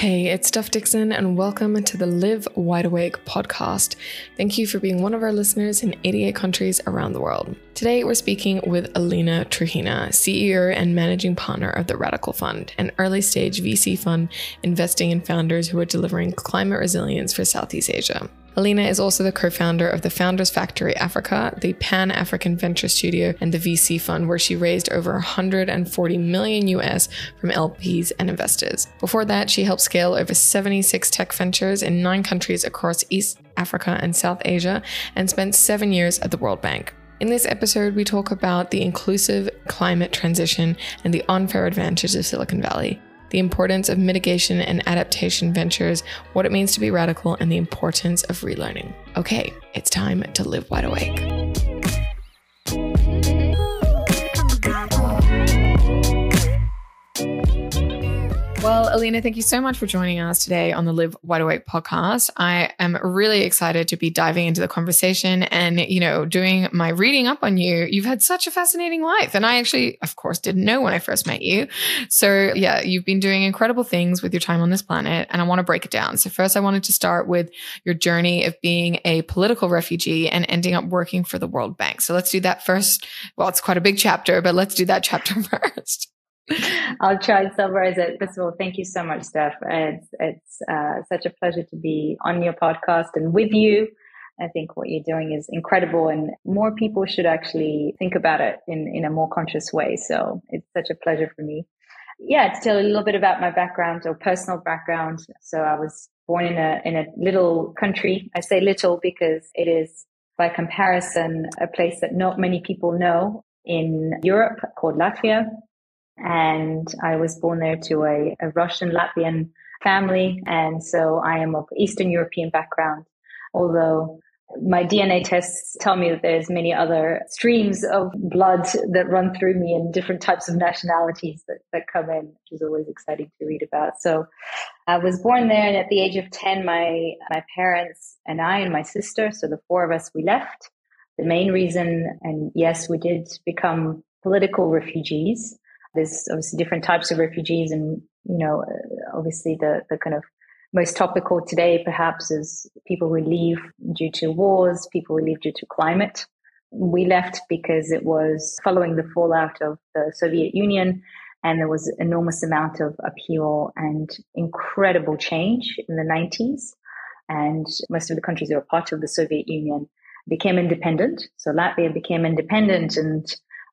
Hey, it's Steph Dickson, and welcome to the Live Wide Awake podcast. Thank you for being one of our listeners in 88 countries around the world. Today, we're speaking with Alina Truhina, CEO and managing partner of the Radical Fund, an early stage VC fund investing in founders who are delivering climate resilience for Southeast Asia. Alina is also the co founder of the Founders Factory Africa, the Pan African Venture Studio, and the VC Fund, where she raised over 140 million US from LPs and investors. Before that, she helped scale over 76 tech ventures in nine countries across East Africa and South Asia, and spent seven years at the World Bank. In this episode, we talk about the inclusive climate transition and the unfair advantages of Silicon Valley the importance of mitigation and adaptation ventures, what it means to be radical, and the importance of relearning. Okay, it's time to live wide awake. Alina, thank you so much for joining us today on the Live Wide Awake podcast. I am really excited to be diving into the conversation and, you know, doing my reading up on you. You've had such a fascinating life. And I actually, of course, didn't know when I first met you. So, yeah, you've been doing incredible things with your time on this planet. And I want to break it down. So, first, I wanted to start with your journey of being a political refugee and ending up working for the World Bank. So, let's do that first. Well, it's quite a big chapter, but let's do that chapter first. I'll try and summarize it. First of all, thank you so much, Steph. It's, it's uh, such a pleasure to be on your podcast and with you. I think what you're doing is incredible and more people should actually think about it in, in a more conscious way. So it's such a pleasure for me. Yeah, to tell a little bit about my background or personal background. So I was born in a, in a little country. I say little because it is by comparison a place that not many people know in Europe called Latvia and I was born there to a, a Russian Latvian family. And so I am of Eastern European background, although my DNA tests tell me that there's many other streams of blood that run through me and different types of nationalities that, that come in, which is always exciting to read about. So I was born there and at the age of 10, my, my parents and I and my sister, so the four of us, we left. The main reason, and yes, we did become political refugees. There's obviously different types of refugees, and you know, uh, obviously the the kind of most topical today perhaps is people who leave due to wars, people who leave due to climate. We left because it was following the fallout of the Soviet Union and there was enormous amount of upheaval and incredible change in the 90s. And most of the countries that were part of the Soviet Union became independent. So Latvia became independent and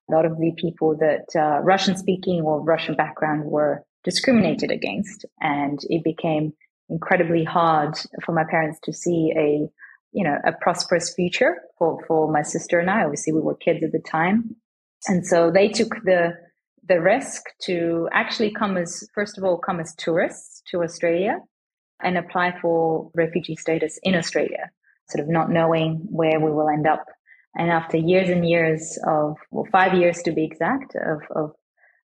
a lot of the people that uh, Russian speaking or Russian background were discriminated against. And it became incredibly hard for my parents to see a, you know, a prosperous future for, for my sister and I. Obviously, we were kids at the time. And so they took the, the risk to actually come as, first of all, come as tourists to Australia and apply for refugee status in Australia, sort of not knowing where we will end up and after years and years of, well, five years to be exact, of, of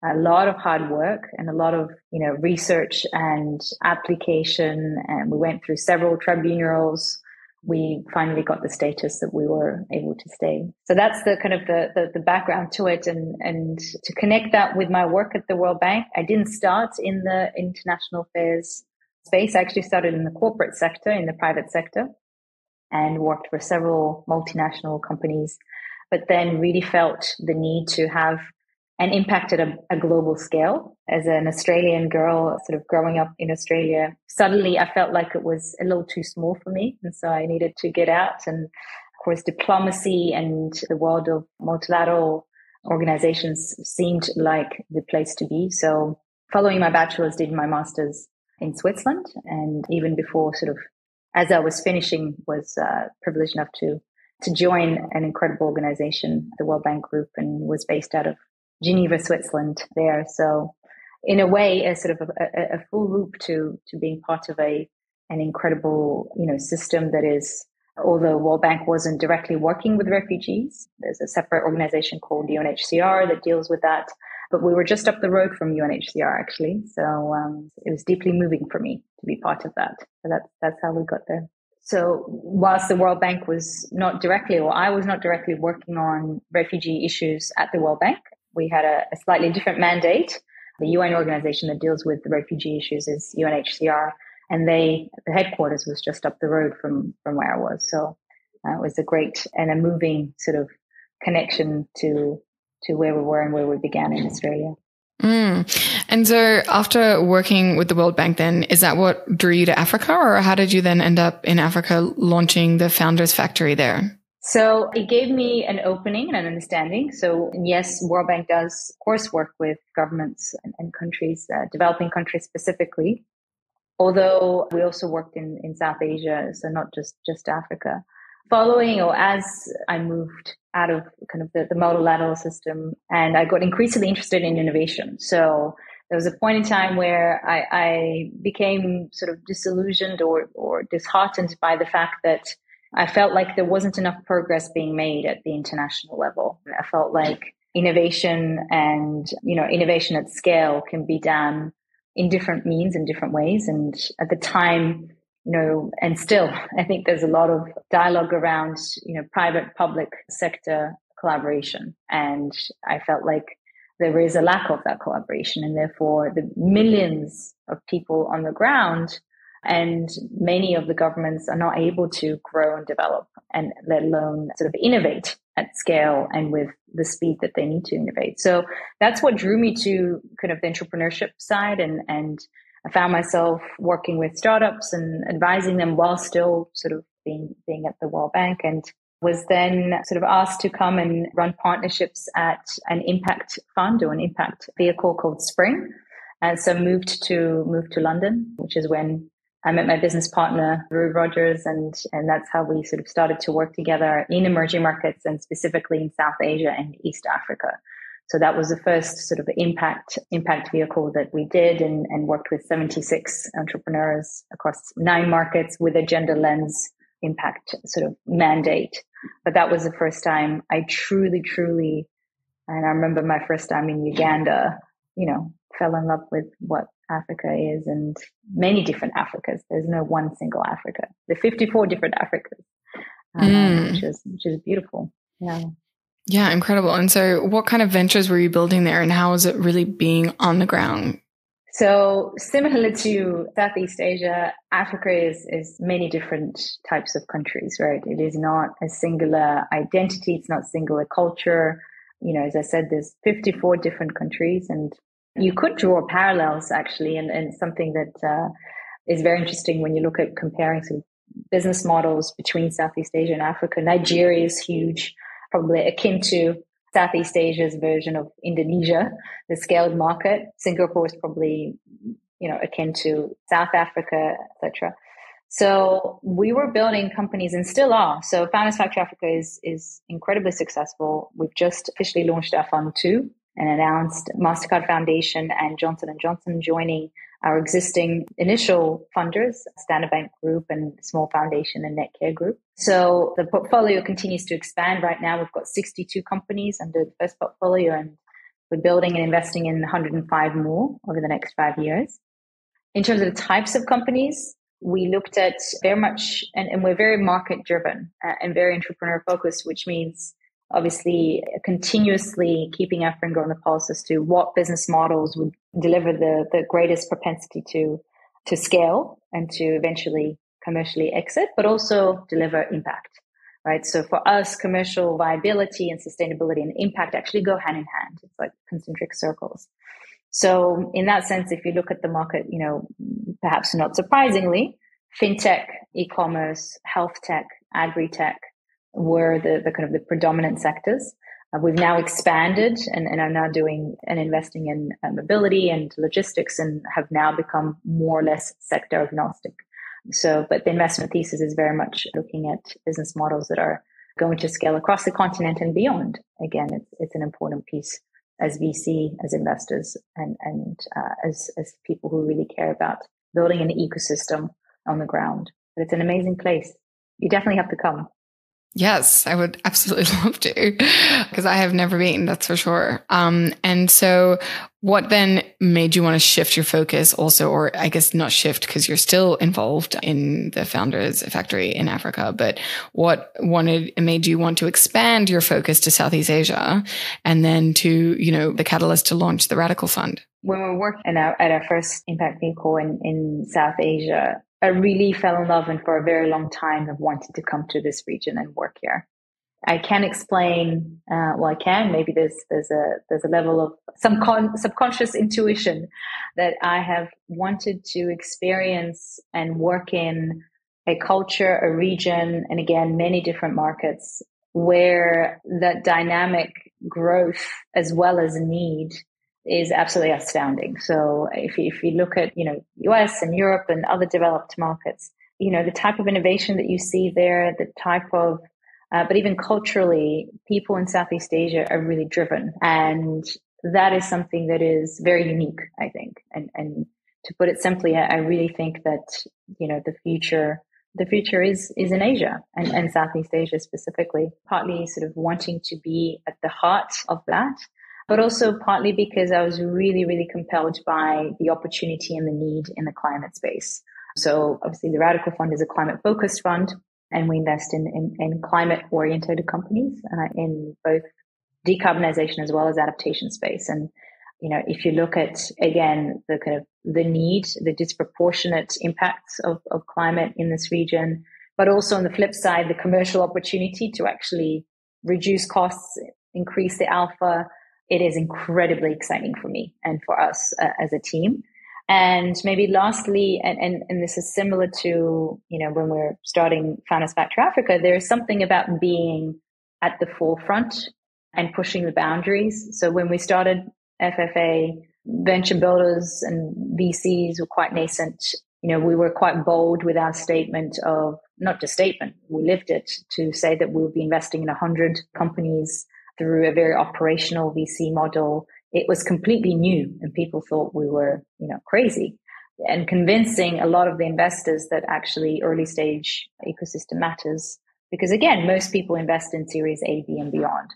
a lot of hard work and a lot of, you know, research and application. And we went through several tribunals. We finally got the status that we were able to stay. So that's the kind of the, the, the background to it. And, and to connect that with my work at the World Bank, I didn't start in the international affairs space. I actually started in the corporate sector, in the private sector and worked for several multinational companies, but then really felt the need to have an impact at a, a, global scale. As an Australian girl, sort of growing up in Australia, suddenly I felt like it was a little too small for me. And so I needed to get out. And of course, diplomacy and the world of multilateral organizations seemed like the place to be. So following my bachelor's, did my master's in Switzerland. And even before sort of as I was finishing, was uh, privileged enough to to join an incredible organization, the World Bank Group, and was based out of Geneva, Switzerland. There, so in a way, a sort of a, a full loop to to being part of a an incredible you know system that is. Although World Bank wasn't directly working with refugees, there's a separate organization called UNHCR that deals with that but we were just up the road from UNHCR actually. So um, it was deeply moving for me to be part of that. So that's, that's how we got there. So whilst the World Bank was not directly, or I was not directly working on refugee issues at the World Bank, we had a, a slightly different mandate. the UN organization that deals with the refugee issues is UNHCR. And they, the headquarters was just up the road from, from where I was. So uh, it was a great and a moving sort of connection to, to where we were and where we began in Australia. Mm. And so, after working with the World Bank, then is that what drew you to Africa, or how did you then end up in Africa launching the Founders Factory there? So it gave me an opening and an understanding. So yes, World Bank does, of course, work with governments and, and countries, uh, developing countries specifically. Although we also worked in, in South Asia, so not just just Africa. Following or as I moved out of kind of the, the multilateral system, and I got increasingly interested in innovation. So there was a point in time where I, I became sort of disillusioned or or disheartened by the fact that I felt like there wasn't enough progress being made at the international level. I felt like innovation and, you know, innovation at scale can be done in different means and different ways. And at the time, you know, and still, I think there's a lot of dialogue around, you know, private public sector collaboration. And I felt like there is a lack of that collaboration. And therefore, the millions of people on the ground and many of the governments are not able to grow and develop and let alone sort of innovate at scale and with the speed that they need to innovate. So that's what drew me to kind of the entrepreneurship side and, and I found myself working with startups and advising them while still sort of being, being at the World Bank and was then sort of asked to come and run partnerships at an impact fund or an impact vehicle called Spring. And so moved to moved to London, which is when I met my business partner, Roo Rogers, and, and that's how we sort of started to work together in emerging markets and specifically in South Asia and East Africa. So that was the first sort of impact, impact vehicle that we did and, and worked with 76 entrepreneurs across nine markets with a gender lens impact sort of mandate. But that was the first time I truly, truly, and I remember my first time in Uganda, you know, fell in love with what Africa is and many different Africas. There's no one single Africa. There are 54 different Africas, um, mm. which is which is beautiful. Yeah. Yeah, incredible. And so what kind of ventures were you building there and how is it really being on the ground? So similar to Southeast Asia, Africa is, is many different types of countries, right? It is not a singular identity. It's not singular culture. You know, as I said, there's 54 different countries and you could draw parallels actually, and, and something that uh, is very interesting when you look at comparing some business models between Southeast Asia and Africa. Nigeria is huge, probably akin to Southeast Asia's version of Indonesia, the scaled market. Singapore is probably, you know, akin to South Africa, etc. So we were building companies and still are. So Founders Factory Africa is is incredibly successful. We've just officially launched our fund two and announced Mastercard Foundation and Johnson and Johnson joining our existing initial funders, Standard Bank Group and Small Foundation and Netcare Group. So the portfolio continues to expand. Right now, we've got 62 companies under the first portfolio, and we're building and investing in 105 more over the next five years. In terms of the types of companies, we looked at very much, and, and we're very market driven uh, and very entrepreneur focused, which means obviously continuously keeping our finger on the pulse as to what business models would deliver the, the greatest propensity to, to scale and to eventually commercially exit, but also deliver impact, right? So for us, commercial viability and sustainability and impact actually go hand in hand. It's like concentric circles. So in that sense, if you look at the market, you know, perhaps not surprisingly, fintech, e-commerce, health tech, agri-tech, were the, the kind of the predominant sectors. Uh, we've now expanded and, and, are now doing and investing in uh, mobility and logistics and have now become more or less sector agnostic. So, but the investment thesis is very much looking at business models that are going to scale across the continent and beyond. Again, it's, it's an important piece as VC, as investors, and, and uh, as, as people who really care about building an ecosystem on the ground. But it's an amazing place. You definitely have to come. Yes, I would absolutely love to because I have never been, that's for sure. Um, and so what then made you want to shift your focus also, or I guess not shift because you're still involved in the founders factory in Africa, but what wanted made you want to expand your focus to Southeast Asia and then to, you know, the catalyst to launch the Radical Fund? When we worked our, at our first impact vehicle in, in South Asia, I really fell in love and for a very long time have wanted to come to this region and work here. I can explain, uh, well, I can, maybe there's, there's a, there's a level of some con- subconscious intuition that I have wanted to experience and work in a culture, a region, and again, many different markets where that dynamic growth as well as need is absolutely astounding. So if you, if you look at, you know, US and Europe and other developed markets, you know, the type of innovation that you see there, the type of, uh, but even culturally, people in Southeast Asia are really driven. And that is something that is very unique, I think. And, and to put it simply, I, I really think that, you know, the future the future is is in Asia and, and Southeast Asia specifically, partly sort of wanting to be at the heart of that but also partly because I was really, really compelled by the opportunity and the need in the climate space. So obviously the Radical Fund is a climate focused fund and we invest in, in, in climate oriented companies uh, in both decarbonization as well as adaptation space. And, you know, if you look at, again, the kind of the need, the disproportionate impacts of, of climate in this region, but also on the flip side, the commercial opportunity to actually reduce costs, increase the alpha, it is incredibly exciting for me and for us uh, as a team. And maybe lastly, and, and, and this is similar to, you know, when we're starting Founders Factory Africa, there's something about being at the forefront and pushing the boundaries. So when we started FFA, venture builders and VCs were quite nascent. You know, we were quite bold with our statement of not just statement, we lived it to say that we'll be investing in 100 companies through a very operational VC model. It was completely new and people thought we were, you know, crazy and convincing a lot of the investors that actually early stage ecosystem matters. Because again, most people invest in series A, B and beyond.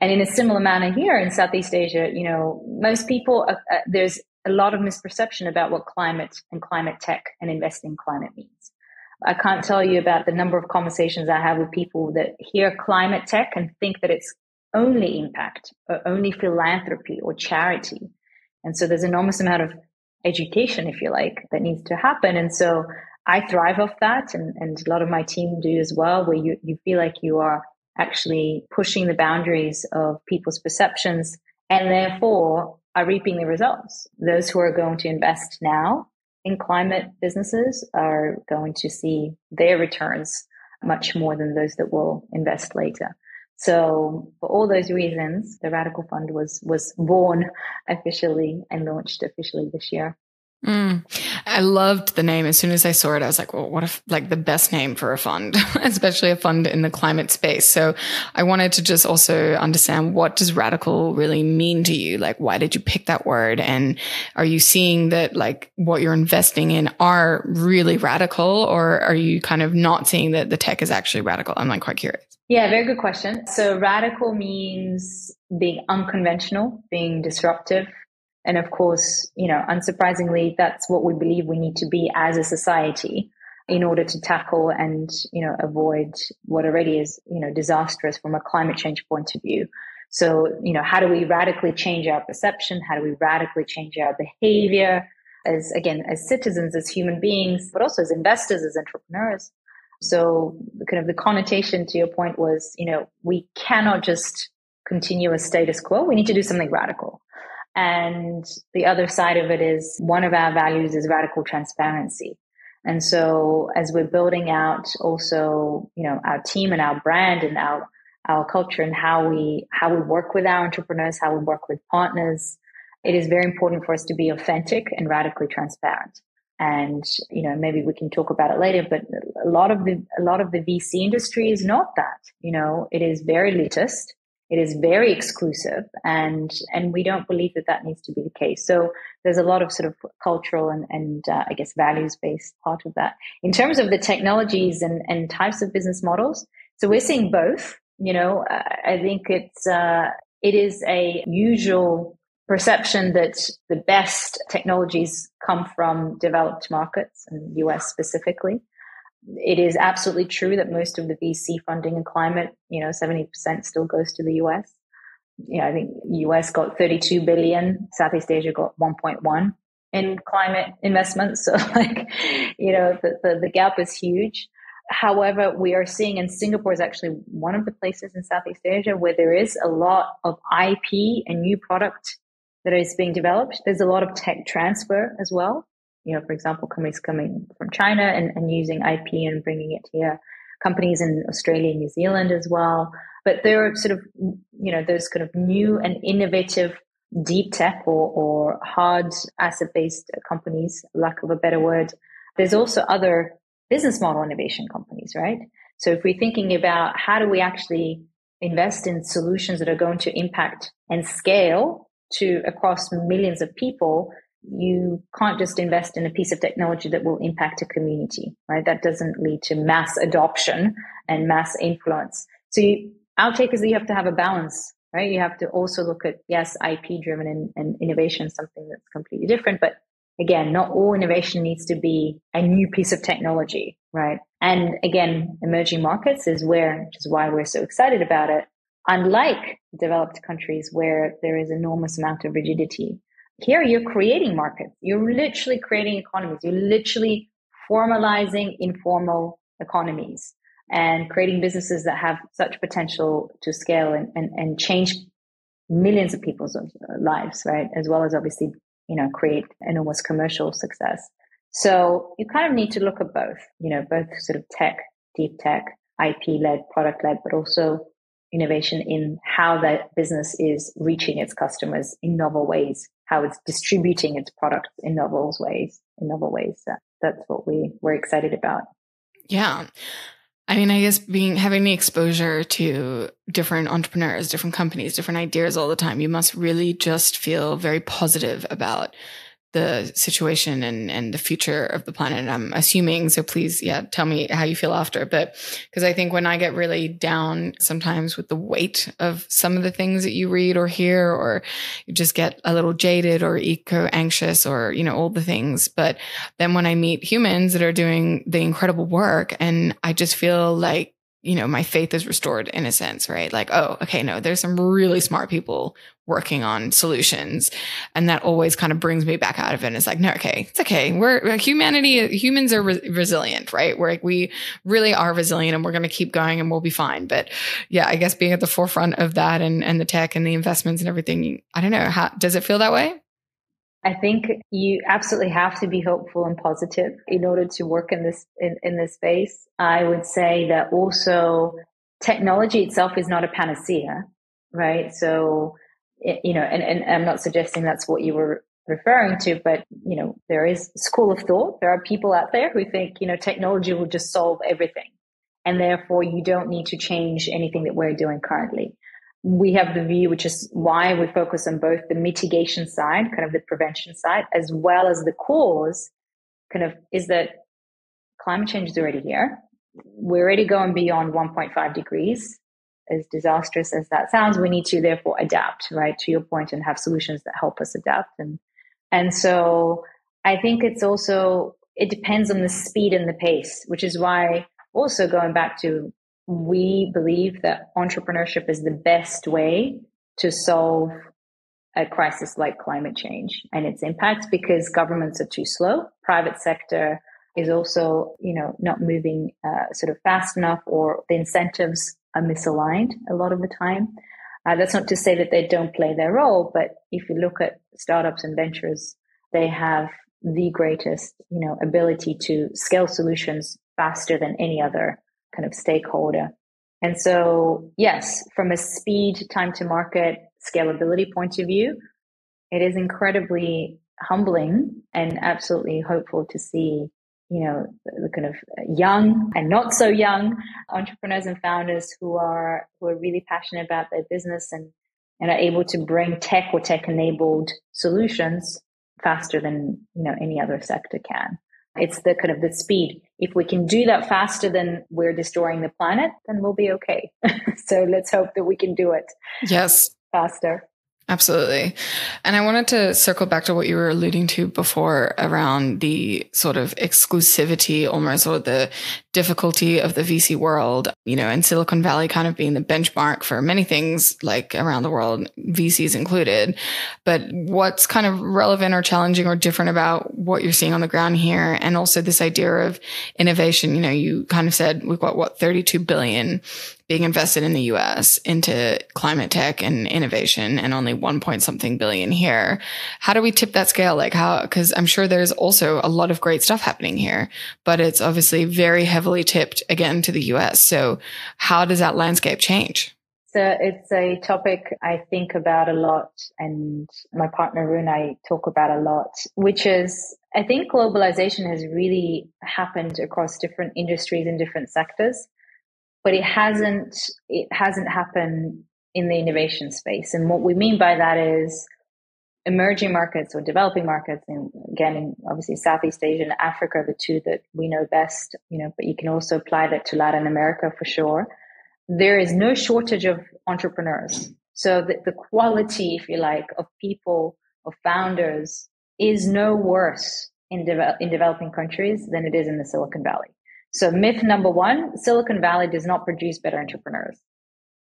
And in a similar manner here in Southeast Asia, you know, most people, uh, uh, there's a lot of misperception about what climate and climate tech and investing in climate means. I can't tell you about the number of conversations I have with people that hear climate tech and think that it's only impact or only philanthropy or charity. And so there's an enormous amount of education, if you like, that needs to happen. And so I thrive off that and, and a lot of my team do as well, where you, you feel like you are actually pushing the boundaries of people's perceptions and therefore are reaping the results. Those who are going to invest now in climate businesses are going to see their returns much more than those that will invest later. So for all those reasons, the Radical Fund was was born officially and launched officially this year. Mm. I loved the name. As soon as I saw it, I was like, well, what if like the best name for a fund, especially a fund in the climate space. So I wanted to just also understand what does radical really mean to you? Like, why did you pick that word? And are you seeing that like what you're investing in are really radical or are you kind of not seeing that the tech is actually radical? I'm like quite curious. Yeah, very good question. So radical means being unconventional, being disruptive, and of course, you know, unsurprisingly, that's what we believe we need to be as a society in order to tackle and, you know, avoid what already is, you know, disastrous from a climate change point of view. So, you know, how do we radically change our perception? How do we radically change our behavior as, again, as citizens, as human beings, but also as investors, as entrepreneurs? So kind of the connotation to your point was, you know, we cannot just continue a status quo. We need to do something radical. And the other side of it is one of our values is radical transparency. And so as we're building out also, you know, our team and our brand and our, our culture and how we, how we work with our entrepreneurs, how we work with partners, it is very important for us to be authentic and radically transparent. And, you know, maybe we can talk about it later, but a lot of the, a lot of the VC industry is not that, you know, it is very elitist. It is very exclusive and, and we don't believe that that needs to be the case. So there's a lot of sort of cultural and, and uh, I guess values based part of that. In terms of the technologies and, and types of business models, So we're seeing both. You know, I think it's uh, it is a usual perception that the best technologies come from developed markets and US specifically. It is absolutely true that most of the VC funding in climate, you know, 70% still goes to the US. Know, I think US got 32 billion, Southeast Asia got 1.1 in climate investments. So like, you know, the, the, the gap is huge. However, we are seeing, and Singapore is actually one of the places in Southeast Asia where there is a lot of IP and new product that is being developed. There's a lot of tech transfer as well. You know, for example, companies coming from China and, and using IP and bringing it here. Companies in Australia and New Zealand as well. But there are sort of, you know, those kind of new and innovative deep tech or, or hard asset based companies, lack of a better word. There's also other business model innovation companies, right? So if we're thinking about how do we actually invest in solutions that are going to impact and scale to across millions of people, you can't just invest in a piece of technology that will impact a community, right? That doesn't lead to mass adoption and mass influence. So you, our take is that you have to have a balance, right? You have to also look at, yes, IP driven and, and innovation, something that's completely different, but again, not all innovation needs to be a new piece of technology, right? And again, emerging markets is where, which is why we're so excited about it. Unlike developed countries where there is enormous amount of rigidity, here you're creating markets. You're literally creating economies. You're literally formalizing informal economies and creating businesses that have such potential to scale and, and, and change millions of people's uh, lives, right? As well as obviously you know, create enormous commercial success. So you kind of need to look at both, you know, both sort of tech, deep tech, IP led, product led, but also innovation in how that business is reaching its customers in novel ways, how it's distributing its products in novel ways, in novel ways. That, that's what we we're excited about. Yeah. I mean, I guess being having the exposure to different entrepreneurs, different companies, different ideas all the time, you must really just feel very positive about the situation and and the future of the planet. I'm assuming. So please, yeah, tell me how you feel after. But because I think when I get really down sometimes with the weight of some of the things that you read or hear, or you just get a little jaded or eco anxious or, you know, all the things. But then when I meet humans that are doing the incredible work and I just feel like you know, my faith is restored in a sense, right? Like, oh, okay, no, there's some really smart people working on solutions. And that always kind of brings me back out of it. And it's like, no, okay, it's okay. We're humanity, humans are re- resilient, right? We're like, we really are resilient and we're going to keep going and we'll be fine. But yeah, I guess being at the forefront of that and, and the tech and the investments and everything, I don't know. How does it feel that way? I think you absolutely have to be hopeful and positive in order to work in this in, in this space. I would say that also technology itself is not a panacea, right? So, you know, and, and I'm not suggesting that's what you were referring to, but you know, there is school of thought. There are people out there who think, you know, technology will just solve everything. And therefore you don't need to change anything that we're doing currently we have the view, which is why we focus on both the mitigation side, kind of the prevention side, as well as the cause, kind of is that climate change is already here. We're already going beyond 1.5 degrees. As disastrous as that sounds, we need to therefore adapt, right? To your point, and have solutions that help us adapt. And and so I think it's also it depends on the speed and the pace, which is why also going back to we believe that entrepreneurship is the best way to solve a crisis like climate change and its impacts because governments are too slow. Private sector is also, you know, not moving uh, sort of fast enough or the incentives are misaligned a lot of the time. Uh, that's not to say that they don't play their role, but if you look at startups and ventures, they have the greatest, you know, ability to scale solutions faster than any other kind of stakeholder. And so, yes, from a speed, time to market, scalability point of view, it is incredibly humbling and absolutely hopeful to see, you know, the, kind of young and not so young entrepreneurs and founders who are, who are really passionate about their business and, and are able to bring tech or tech enabled solutions faster than, you know, any other sector can. It's the kind of the speed. If we can do that faster than we're destroying the planet, then we'll be okay. so let's hope that we can do it. Yes. Faster. Absolutely. And I wanted to circle back to what you were alluding to before around the sort of exclusivity almost or the difficulty of the VC world, you know, and Silicon Valley kind of being the benchmark for many things like around the world, VCs included. But what's kind of relevant or challenging or different about what you're seeing on the ground here? And also this idea of innovation, you know, you kind of said we've got what, 32 billion being invested in the US into climate tech and innovation and only one point something billion here. How do we tip that scale? Like how, cause I'm sure there's also a lot of great stuff happening here, but it's obviously very heavily tipped again to the US. So how does that landscape change? So it's a topic I think about a lot and my partner Roo and I talk about a lot, which is I think globalization has really happened across different industries and different sectors but it hasn't it hasn't happened in the innovation space. And what we mean by that is emerging markets or developing markets, and again, in obviously Southeast Asia and Africa the two that we know best. You know, but you can also apply that to Latin America for sure. There is no shortage of entrepreneurs. So the, the quality, if you like, of people, of founders is no worse in, de- in developing countries than it is in the Silicon Valley. So myth number one, Silicon Valley does not produce better entrepreneurs.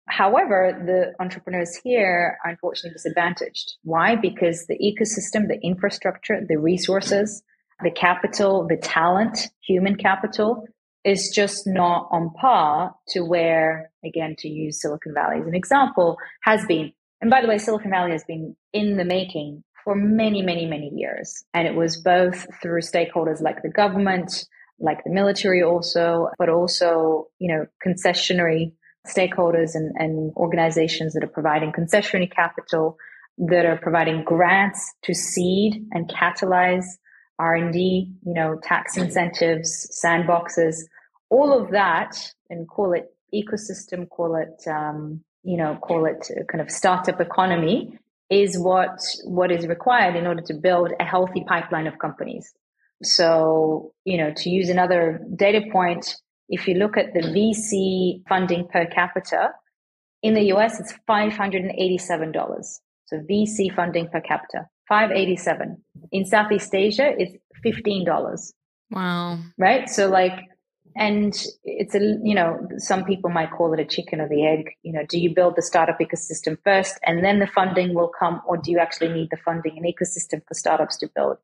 However, the entrepreneurs here are unfortunately disadvantaged. Why? Because the ecosystem, the infrastructure, the resources, the capital, the talent, human capital is just not on par to where, again, to use Silicon Valley as an example, has been. And by the way, Silicon Valley has been in the making for many, many, many years. And it was both through stakeholders like the government, like the military also, but also, you know, concessionary stakeholders and, and organizations that are providing concessionary capital, that are providing grants to seed and catalyze R&D, you know, tax incentives, sandboxes, all of that, and call it ecosystem, call it, um, you know, call it kind of startup economy is what, what is required in order to build a healthy pipeline of companies. So, you know, to use another data point, if you look at the VC funding per capita, in the US, it's $587. So VC funding per capita, 587. In Southeast Asia, it's $15. Wow. Right? So like and it's a you know some people might call it a chicken or the egg. You know do you build the startup ecosystem first and then the funding will come or do you actually need the funding and ecosystem for startups to build?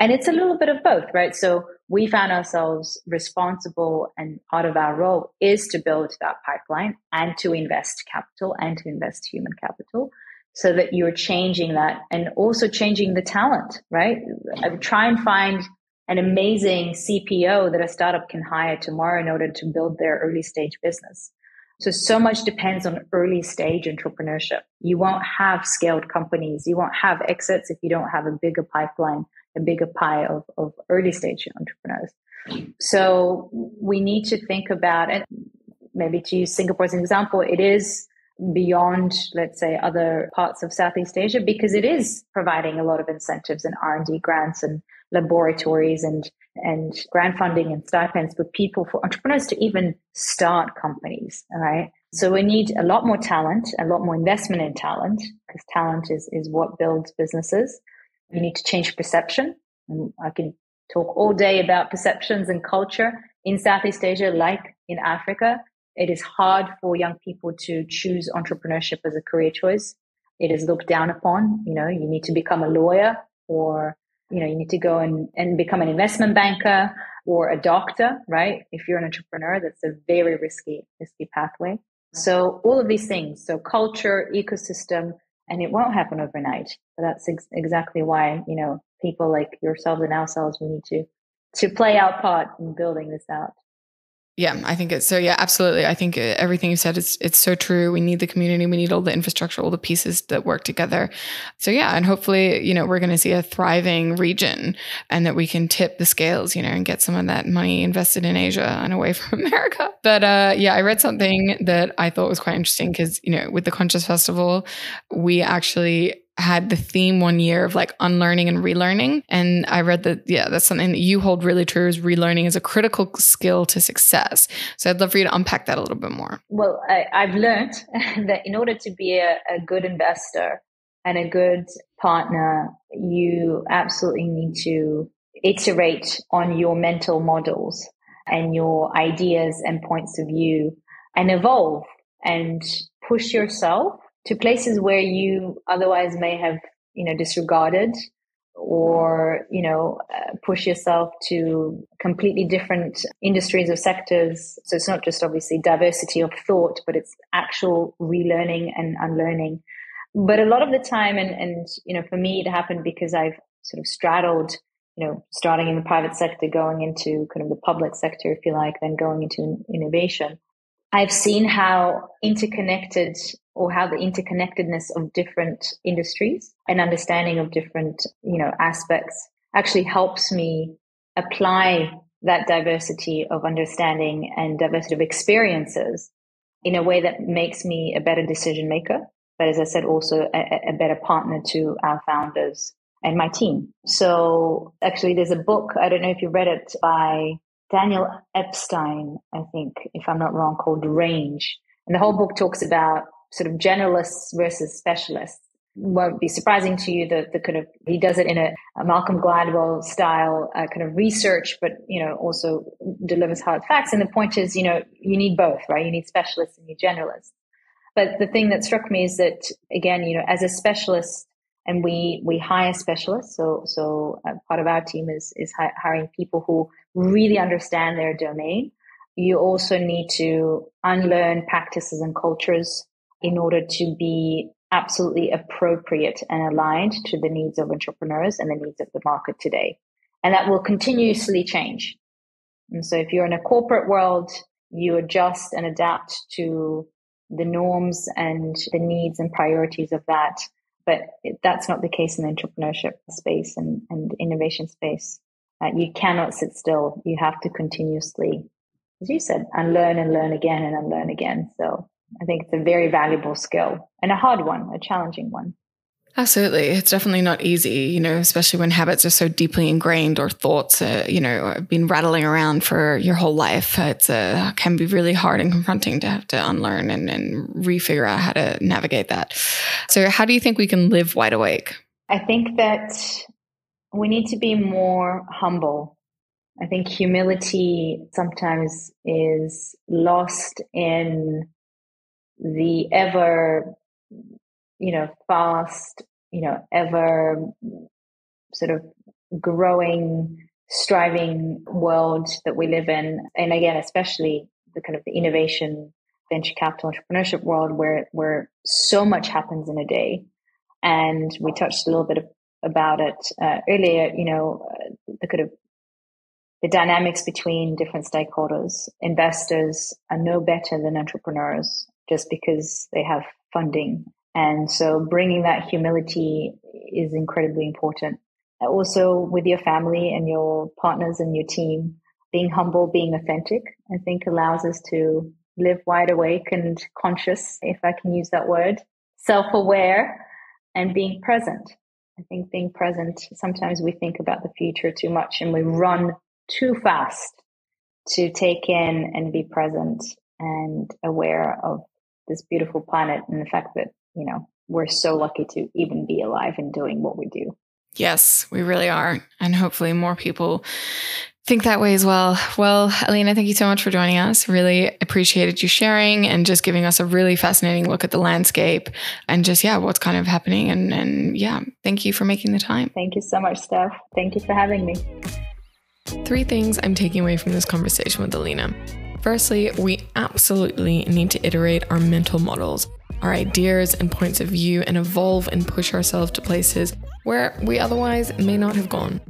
And it's a little bit of both right? So we found ourselves responsible and part of our role is to build that pipeline and to invest capital and to invest human capital so that you're changing that and also changing the talent right? I try and find an amazing CPO that a startup can hire tomorrow in order to build their early stage business. So, so much depends on early stage entrepreneurship. You won't have scaled companies. You won't have exits if you don't have a bigger pipeline, a bigger pie of, of early stage entrepreneurs. So we need to think about it. Maybe to use Singapore as an example, it is beyond, let's say, other parts of Southeast Asia because it is providing a lot of incentives and R&D grants and laboratories and and grant funding and stipends for people for entrepreneurs to even start companies all right? So we need a lot more talent a lot more investment in talent because talent is is what builds businesses. You need to change perception. I can talk all day about perceptions and culture in southeast asia like in africa. It is hard for young people to choose entrepreneurship as a career choice. It is looked down upon you know you need to become a lawyer or you know, you need to go and, and become an investment banker or a doctor, right? If you're an entrepreneur, that's a very risky, risky pathway. So all of these things, so culture, ecosystem, and it won't happen overnight. But that's ex- exactly why, you know, people like yourselves and ourselves, we need to, to play our part in building this out. Yeah, I think it's so. Yeah, absolutely. I think everything you said is it's so true. We need the community. We need all the infrastructure, all the pieces that work together. So yeah, and hopefully, you know, we're going to see a thriving region, and that we can tip the scales, you know, and get some of that money invested in Asia and away from America. But uh, yeah, I read something that I thought was quite interesting because you know, with the Conscious Festival, we actually had the theme one year of like unlearning and relearning. And I read that, yeah, that's something that you hold really true is relearning is a critical skill to success. So I'd love for you to unpack that a little bit more. Well, I, have learned that in order to be a, a good investor and a good partner, you absolutely need to iterate on your mental models and your ideas and points of view and evolve and push yourself to places where you otherwise may have, you know, disregarded or, you know, uh, push yourself to completely different industries or sectors. So it's not just obviously diversity of thought, but it's actual relearning and unlearning. But a lot of the time, and, and, you know, for me, it happened because I've sort of straddled you know, starting in the private sector, going into kind of the public sector, if you like, then going into innovation. I've seen how interconnected or how the interconnectedness of different industries and understanding of different, you know, aspects actually helps me apply that diversity of understanding and diversity of experiences in a way that makes me a better decision maker. But as I said, also a, a better partner to our founders and my team. So actually there's a book, I don't know if you read it by Daniel Epstein, I think, if I'm not wrong, called Range. And the whole book talks about sort of generalists versus specialists. Won't be surprising to you that the kind of he does it in a, a Malcolm Gladwell style uh, kind of research, but you know also delivers hard facts. And the point is, you know, you need both, right? You need specialists and you need generalists. But the thing that struck me is that again, you know, as a specialist, and we we hire specialists. So so uh, part of our team is is hiring people who really understand their domain. You also need to unlearn practices and cultures in order to be absolutely appropriate and aligned to the needs of entrepreneurs and the needs of the market today. And that will continuously change. And so if you're in a corporate world, you adjust and adapt to the norms and the needs and priorities of that but that's not the case in the entrepreneurship space and, and innovation space. Uh, you cannot sit still. You have to continuously, as you said, unlearn and learn again and unlearn again. So I think it's a very valuable skill and a hard one, a challenging one. Absolutely. It's definitely not easy, you know, especially when habits are so deeply ingrained or thoughts, uh, you know, have been rattling around for your whole life. It uh, can be really hard and confronting to have to unlearn and, and refigure out how to navigate that. So, how do you think we can live wide awake? I think that we need to be more humble. I think humility sometimes is lost in the ever you know, fast, you know, ever sort of growing, striving world that we live in. And again, especially the kind of the innovation, venture capital, entrepreneurship world where, where so much happens in a day. And we touched a little bit of, about it uh, earlier, you know, uh, the kind of the dynamics between different stakeholders. Investors are no better than entrepreneurs just because they have funding and so bringing that humility is incredibly important. Also with your family and your partners and your team, being humble, being authentic, I think allows us to live wide awake and conscious, if I can use that word, self aware and being present. I think being present, sometimes we think about the future too much and we run too fast to take in and be present and aware of this beautiful planet and the fact that you know, we're so lucky to even be alive and doing what we do. Yes, we really are. And hopefully more people think that way as well. Well, Alina, thank you so much for joining us. Really appreciated you sharing and just giving us a really fascinating look at the landscape and just, yeah, what's kind of happening. And, and yeah, thank you for making the time. Thank you so much, Steph. Thank you for having me. Three things I'm taking away from this conversation with Alina. Firstly, we absolutely need to iterate our mental models our ideas and points of view and evolve and push ourselves to places where we otherwise may not have gone.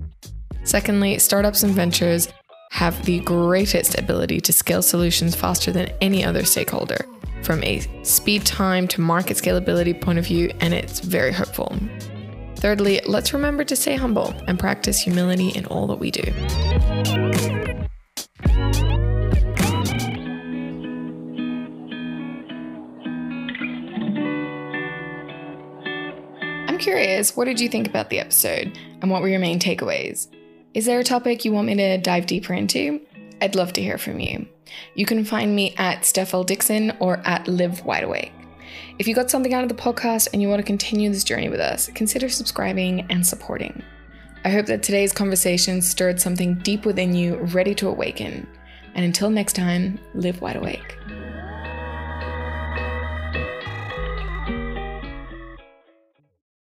Secondly, startups and ventures have the greatest ability to scale solutions faster than any other stakeholder, from a speed time to market scalability point of view, and it's very hopeful. Thirdly, let's remember to stay humble and practice humility in all that we do. Curious, what did you think about the episode and what were your main takeaways? Is there a topic you want me to dive deeper into? I'd love to hear from you. You can find me at Steph L. Dickson or at Live Wide Awake. If you got something out of the podcast and you want to continue this journey with us, consider subscribing and supporting. I hope that today's conversation stirred something deep within you, ready to awaken. And until next time, live wide awake.